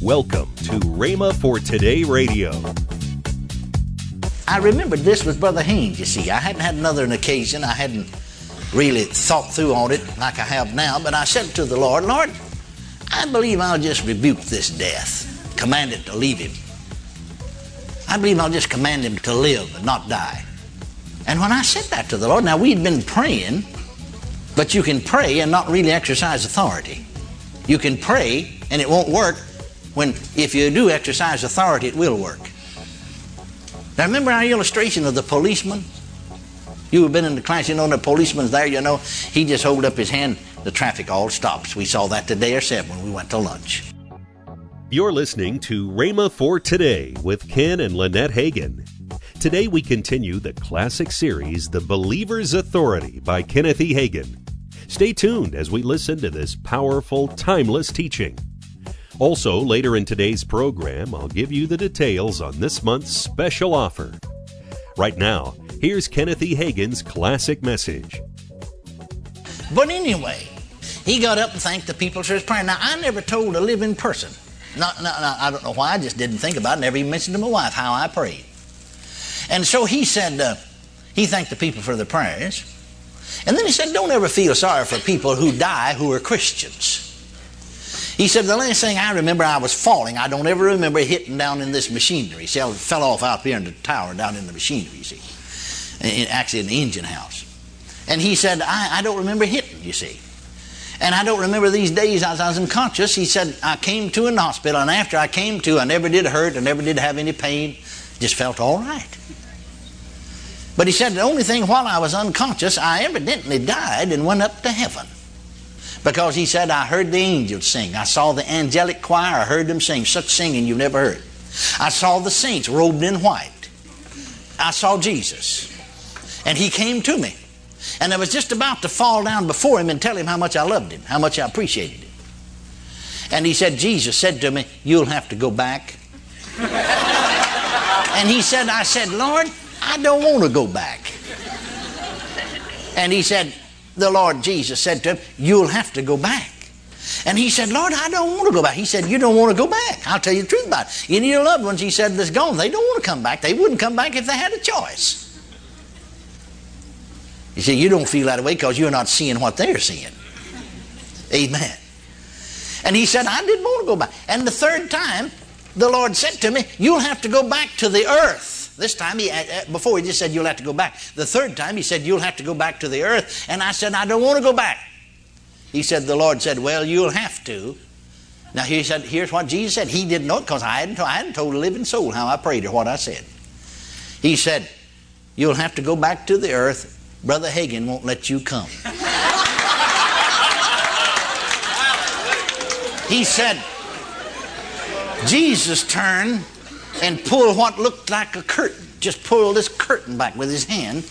Welcome to Rhema for Today Radio. I remembered this was Brother Haynes, you see. I hadn't had another an occasion. I hadn't really thought through on it like I have now, but I said to the Lord, Lord, I believe I'll just rebuke this death, command it to leave him. I believe I'll just command him to live and not die. And when I said that to the Lord, now we'd been praying, but you can pray and not really exercise authority. You can pray and it won't work when if you do exercise authority, it will work. Now remember our illustration of the policeman? You have been in the class, you know, the policeman's there, you know, he just hold up his hand, the traffic all stops. We saw that today ourselves when we went to lunch. You're listening to Rhema for Today with Ken and Lynette Hagin. Today we continue the classic series, The Believer's Authority by Kenneth E. Hagin. Stay tuned as we listen to this powerful, timeless teaching. Also, later in today's program, I'll give you the details on this month's special offer. Right now, here's Kenneth E. Hagin's classic message. But anyway, he got up and thanked the people for his prayer. Now, I never told a living person. No, no, no, I don't know why. I just didn't think about it. Never even mentioned to my wife how I prayed. And so he said, uh, he thanked the people for their prayers. And then he said, don't ever feel sorry for people who die who are Christians. He said, the last thing I remember, I was falling. I don't ever remember hitting down in this machinery. See, I fell off out there in the tower down in the machinery, you see. actually in the engine house. And he said, I, I don't remember hitting, you see. And I don't remember these days as I was unconscious. He said, I came to in the hospital, and after I came to, I never did hurt, I never did have any pain. Just felt all right. But he said the only thing while I was unconscious, I evidently died and went up to heaven. Because he said, I heard the angels sing. I saw the angelic choir. I heard them sing. Such singing you've never heard. I saw the saints robed in white. I saw Jesus. And he came to me. And I was just about to fall down before him and tell him how much I loved him, how much I appreciated him. And he said, Jesus said to me, You'll have to go back. and he said, I said, Lord, I don't want to go back. And he said, the Lord Jesus said to him, You'll have to go back. And he said, Lord, I don't want to go back. He said, You don't want to go back. I'll tell you the truth about it. Any of your loved ones, he said, that's gone. They don't want to come back. They wouldn't come back if they had a choice. You see, you don't feel that way because you're not seeing what they're seeing. Amen. And he said, I didn't want to go back. And the third time, the Lord said to me, You'll have to go back to the earth. This time, he, uh, uh, before he just said, You'll have to go back. The third time, he said, You'll have to go back to the earth. And I said, I don't want to go back. He said, The Lord said, Well, you'll have to. Now, he said, Here's what Jesus said. He didn't know it because I hadn't, I hadn't told a living soul how I prayed or what I said. He said, You'll have to go back to the earth. Brother Hagin won't let you come. he said, Jesus turned and pull what looked like a curtain. Just pull this curtain back with his hand.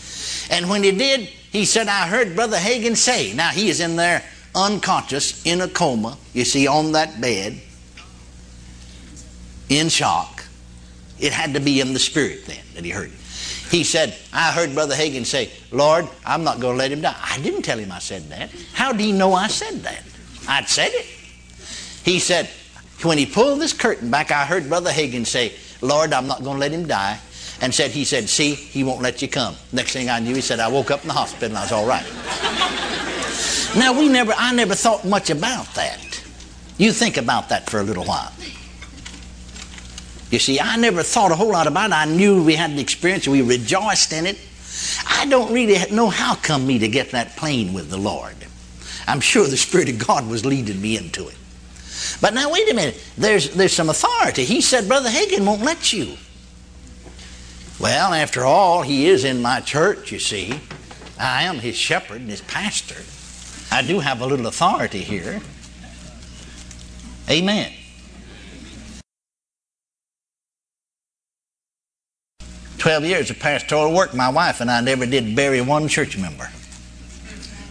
And when he did, he said, I heard Brother Hagin say. Now he is in there unconscious, in a coma, you see, on that bed, in shock. It had to be in the spirit then that he heard it. He said, I heard Brother Hagin say, Lord, I'm not going to let him die. I didn't tell him I said that. How do he know I said that? I'd said it. He said, when he pulled this curtain back, I heard Brother Hagin say, Lord, I'm not going to let him die. And said, he said, see, he won't let you come. Next thing I knew, he said, I woke up in the hospital and I was all right. now, we never, I never thought much about that. You think about that for a little while. You see, I never thought a whole lot about it. I knew we had the experience, we rejoiced in it. I don't really know how come me to get that plane with the Lord. I'm sure the Spirit of God was leading me into it. But now, wait a minute. There's, there's some authority. He said, Brother Hagin won't let you. Well, after all, he is in my church, you see. I am his shepherd and his pastor. I do have a little authority here. Amen. Twelve years of pastoral work, my wife and I never did bury one church member.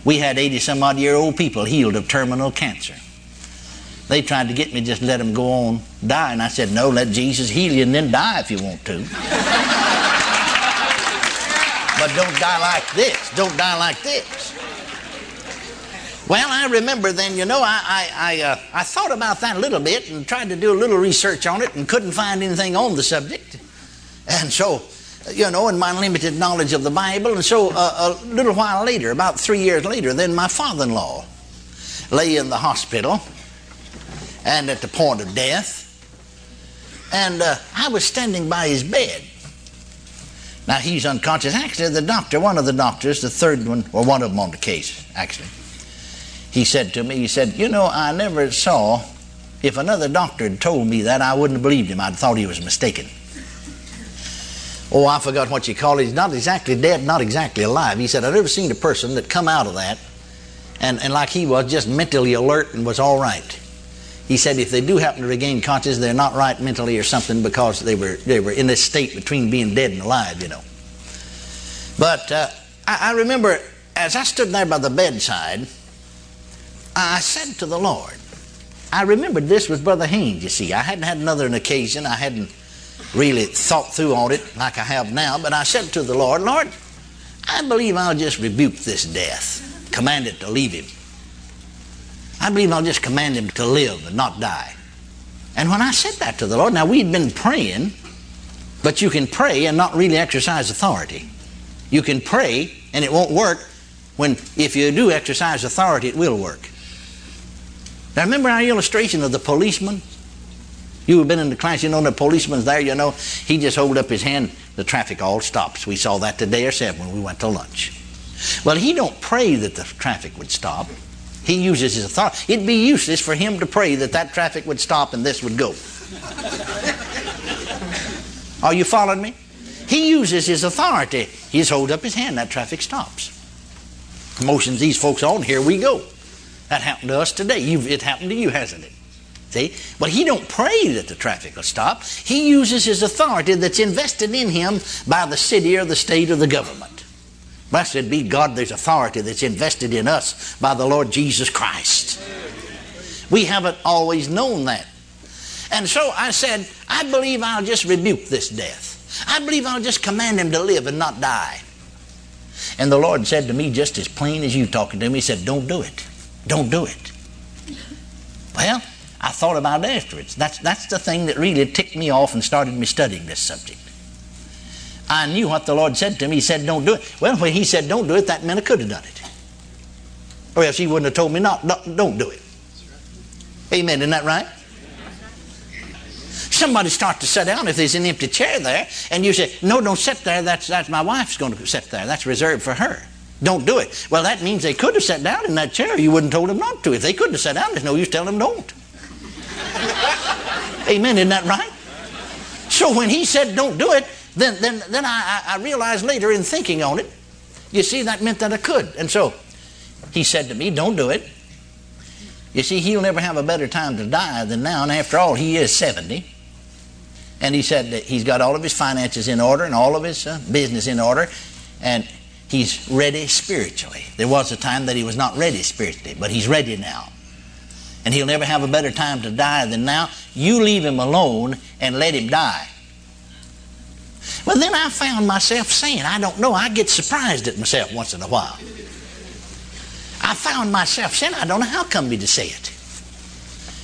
We had 80 some odd year old people healed of terminal cancer. They tried to get me just let them go on die, and I said, no, let Jesus heal you and then die if you want to. but don't die like this. Don't die like this. Well, I remember then, you know, I, I, I, uh, I thought about that a little bit and tried to do a little research on it and couldn't find anything on the subject. And so, you know, in my limited knowledge of the Bible, and so uh, a little while later, about three years later, then my father in law lay in the hospital and at the point of death. And uh, I was standing by his bed. Now he's unconscious. Actually, the doctor, one of the doctors, the third one, or one of them on the case, actually, he said to me, he said, You know, I never saw, if another doctor had told me that, I wouldn't have believed him. I'd thought he was mistaken. Oh, I forgot what you call it. He's not exactly dead, not exactly alive. He said, I've never seen a person that come out of that and, and like he was, just mentally alert and was all right. He said if they do happen to regain consciousness, they're not right mentally or something because they were, they were in this state between being dead and alive, you know. But uh, I, I remember as I stood there by the bedside, I said to the Lord, I remembered this was Brother Haynes, you see. I hadn't had another occasion. I hadn't really thought through on it like I have now, but I said to the Lord, Lord, I believe I'll just rebuke this death, command it to leave him. I believe I'll just command him to live and not die. And when I said that to the Lord, now we'd been praying, but you can pray and not really exercise authority. You can pray and it won't work when if you do exercise authority, it will work. Now remember our illustration of the policeman? You have been in the class, you know, the policeman's there, you know, he just hold up his hand, the traffic all stops. We saw that today ourselves when we went to lunch. Well, he don't pray that the traffic would stop. He uses his authority. It'd be useless for him to pray that that traffic would stop and this would go. Are you following me? He uses his authority. He just holds up his hand, that traffic stops. Motions these folks on, here we go. That happened to us today. You've, it happened to you, hasn't it? See? But he don't pray that the traffic will stop. He uses his authority that's invested in him by the city or the state or the government. Blessed be God, there's authority that's invested in us by the Lord Jesus Christ. We haven't always known that. And so I said, I believe I'll just rebuke this death. I believe I'll just command him to live and not die. And the Lord said to me, just as plain as you talking to me, He said, Don't do it. Don't do it. Well, I thought about it afterwards. That's, that's the thing that really ticked me off and started me studying this subject. I knew what the Lord said to me. He said, Don't do it. Well, when He said, Don't do it, that meant I could have done it. Oh, or else He wouldn't have told me not, don't, don't do it. Amen. Isn't that right? Somebody start to sit down if there's an empty chair there, and you say, No, don't sit there. That's, that's my wife's going to sit there. That's reserved for her. Don't do it. Well, that means they could have sat down in that chair. You wouldn't have told them not to. If they couldn't have sat down, there's no use telling them don't. Amen. Isn't that right? So when he said don't do it, then, then, then I, I realized later in thinking on it, you see, that meant that I could. And so he said to me, don't do it. You see, he'll never have a better time to die than now. And after all, he is 70. And he said that he's got all of his finances in order and all of his uh, business in order. And he's ready spiritually. There was a time that he was not ready spiritually, but he's ready now. And he'll never have a better time to die than now. You leave him alone and let him die. Well, then I found myself saying, I don't know, I get surprised at myself once in a while. I found myself saying, I don't know how come me to say it.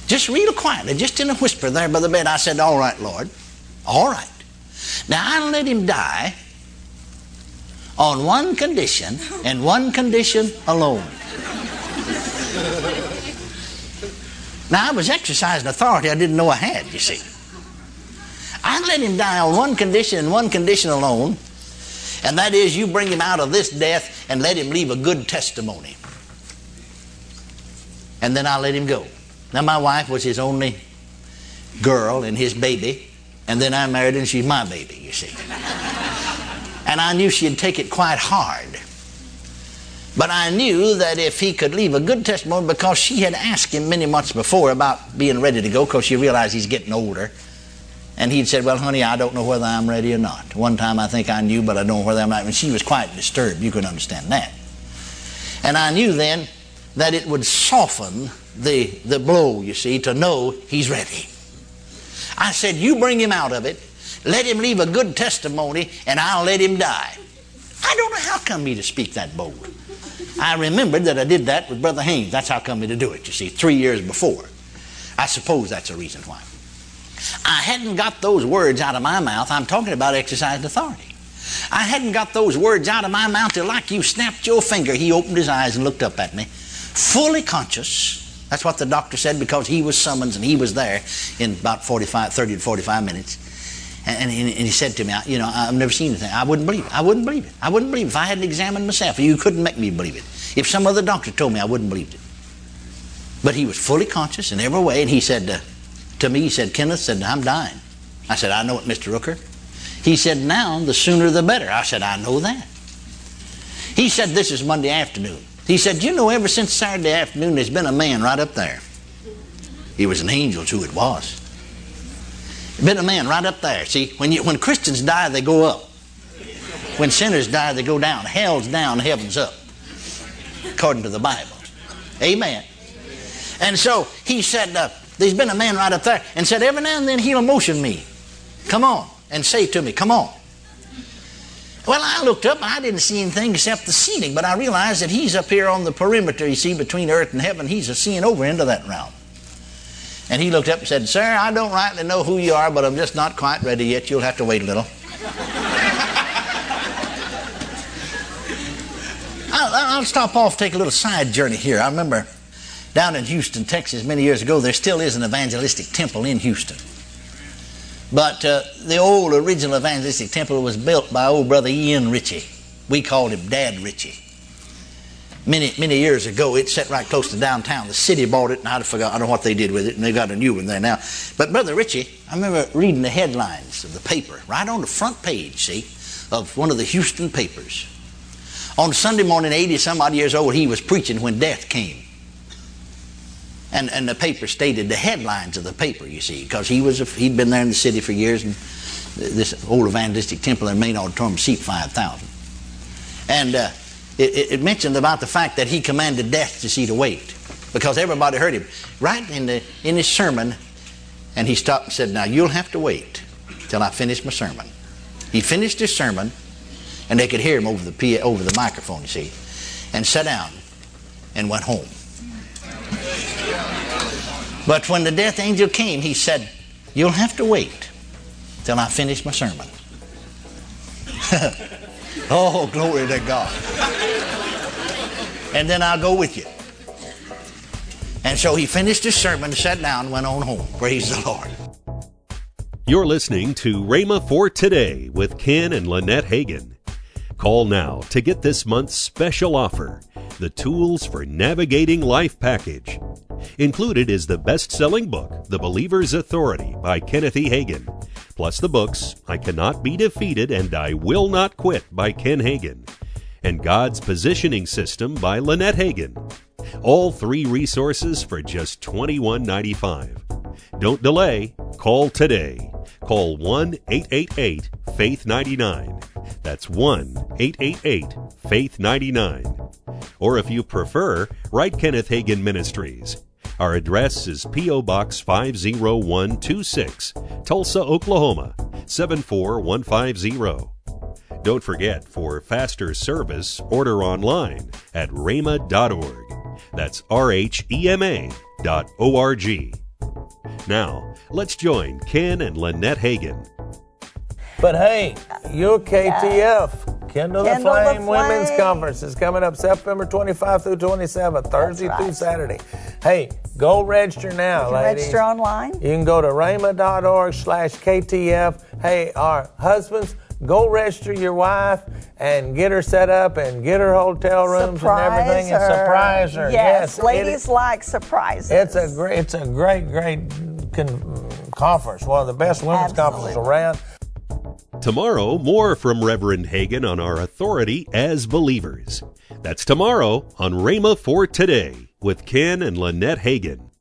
Just real quietly, just in a whisper there by the bed, I said, All right, Lord, all right. Now I'll let him die on one condition and one condition alone. now, I was exercising authority I didn't know I had, you see. I let him die on one condition and one condition alone, and that is you bring him out of this death and let him leave a good testimony. And then I'll let him go. Now, my wife was his only girl and his baby, and then I married and she's my baby, you see. and I knew she'd take it quite hard. But I knew that if he could leave a good testimony, because she had asked him many months before about being ready to go, because she realized he's getting older. And he'd said, Well, honey, I don't know whether I'm ready or not. One time I think I knew, but I don't know whether I'm not. And she was quite disturbed. You can understand that. And I knew then that it would soften the, the blow, you see, to know he's ready. I said, You bring him out of it, let him leave a good testimony, and I'll let him die. I don't know how come me to speak that bold. I remembered that I did that with Brother Haynes. That's how come me to do it, you see, three years before. I suppose that's a reason why. I hadn't got those words out of my mouth. I'm talking about exercised authority. I hadn't got those words out of my mouth till like you snapped your finger. He opened his eyes and looked up at me, fully conscious. That's what the doctor said because he was summoned and he was there in about 45, 30 to 45 minutes. And, and, and he said to me, you know, I've never seen anything. I wouldn't believe it. I wouldn't believe it. I wouldn't believe it if I hadn't examined myself. You couldn't make me believe it. If some other doctor told me, I wouldn't believe it. But he was fully conscious in every way, and he said uh, to me, he said, Kenneth said, I'm dying. I said, I know it, Mr. Rooker. He said, now the sooner the better. I said, I know that. He said, this is Monday afternoon. He said, you know, ever since Saturday afternoon, there's been a man right up there. He was an angel, who it was. Been a man right up there. See, when, you, when Christians die, they go up. When sinners die, they go down. Hell's down, heaven's up, according to the Bible. Amen. And so he said, uh, There's been a man right up there, and said, Every now and then he'll motion me. Come on. And say to me, Come on. Well, I looked up and I didn't see anything except the ceiling, but I realized that he's up here on the perimeter, you see, between earth and heaven. He's a seeing over into that realm. And he looked up and said, Sir, I don't rightly know who you are, but I'm just not quite ready yet. You'll have to wait a little. I'll, I'll, stop off, take a little side journey here. I remember down in Houston, Texas, many years ago, there still is an evangelistic temple in Houston. But uh, the old original evangelistic temple was built by old brother Ian Ritchie. We called him Dad Ritchie many many years ago. It sat right close to downtown. The city bought it, and I forgot. I don't know what they did with it, and they got a new one there now. But Brother Ritchie, I remember reading the headlines of the paper right on the front page, see, of one of the Houston papers. On Sunday morning, 80 some odd years old, he was preaching when death came. And, and the paper stated the headlines of the paper, you see, because he was a, he'd been there in the city for years, and this old evangelistic temple in main auditorium seat 5,000. And uh, it, it, mentioned about the fact that he commanded death to see to wait because everybody heard him. Right in the in his sermon and he stopped and said now you'll have to wait till i finish my sermon. He finished his sermon and they could hear him over the over the microphone you see and sat down and went home but when the death angel came he said you'll have to wait till i finish my sermon Oh, glory to God. And then I'll go with you. And so he finished his sermon, sat down, went on home. Praise the Lord. You're listening to Rhema for Today with Ken and Lynette Hagin. Call now to get this month's special offer the Tools for Navigating Life package. Included is the best selling book, The Believer's Authority by Kenneth E. Hagin, plus the books I Cannot Be Defeated and I Will Not Quit by Ken Hagin, and God's Positioning System by Lynette Hagin. All three resources for just $21.95. Don't delay. Call today. Call 1 888 Faith 99. That's 1 888 Faith 99. Or if you prefer, write Kenneth Hagin Ministries. Our address is P.O. Box 50126, Tulsa, Oklahoma 74150. Don't forget, for faster service, order online at rhema.org. That's R H E M A dot O R G. Now, let's join Ken and Lynette Hagin. But hey, you're KTF. Kindle, Kindle the, Flame the Flame Women's Conference is coming up September 25 through 27, Thursday right. through Saturday. Hey, go register now, you ladies. Register online. You can go to rhema.org slash KTF. Hey, our husbands, go register your wife and get her set up and get her hotel rooms surprise and everything her. and surprise her. Yes, yes ladies it, like surprises. It's a great, it's a great, great con- conference. One of the best women's Absolutely. conferences around. Tomorrow, more from Reverend Hagin on our authority as believers. That's tomorrow on Rhema for Today with Ken and Lynette Hagin.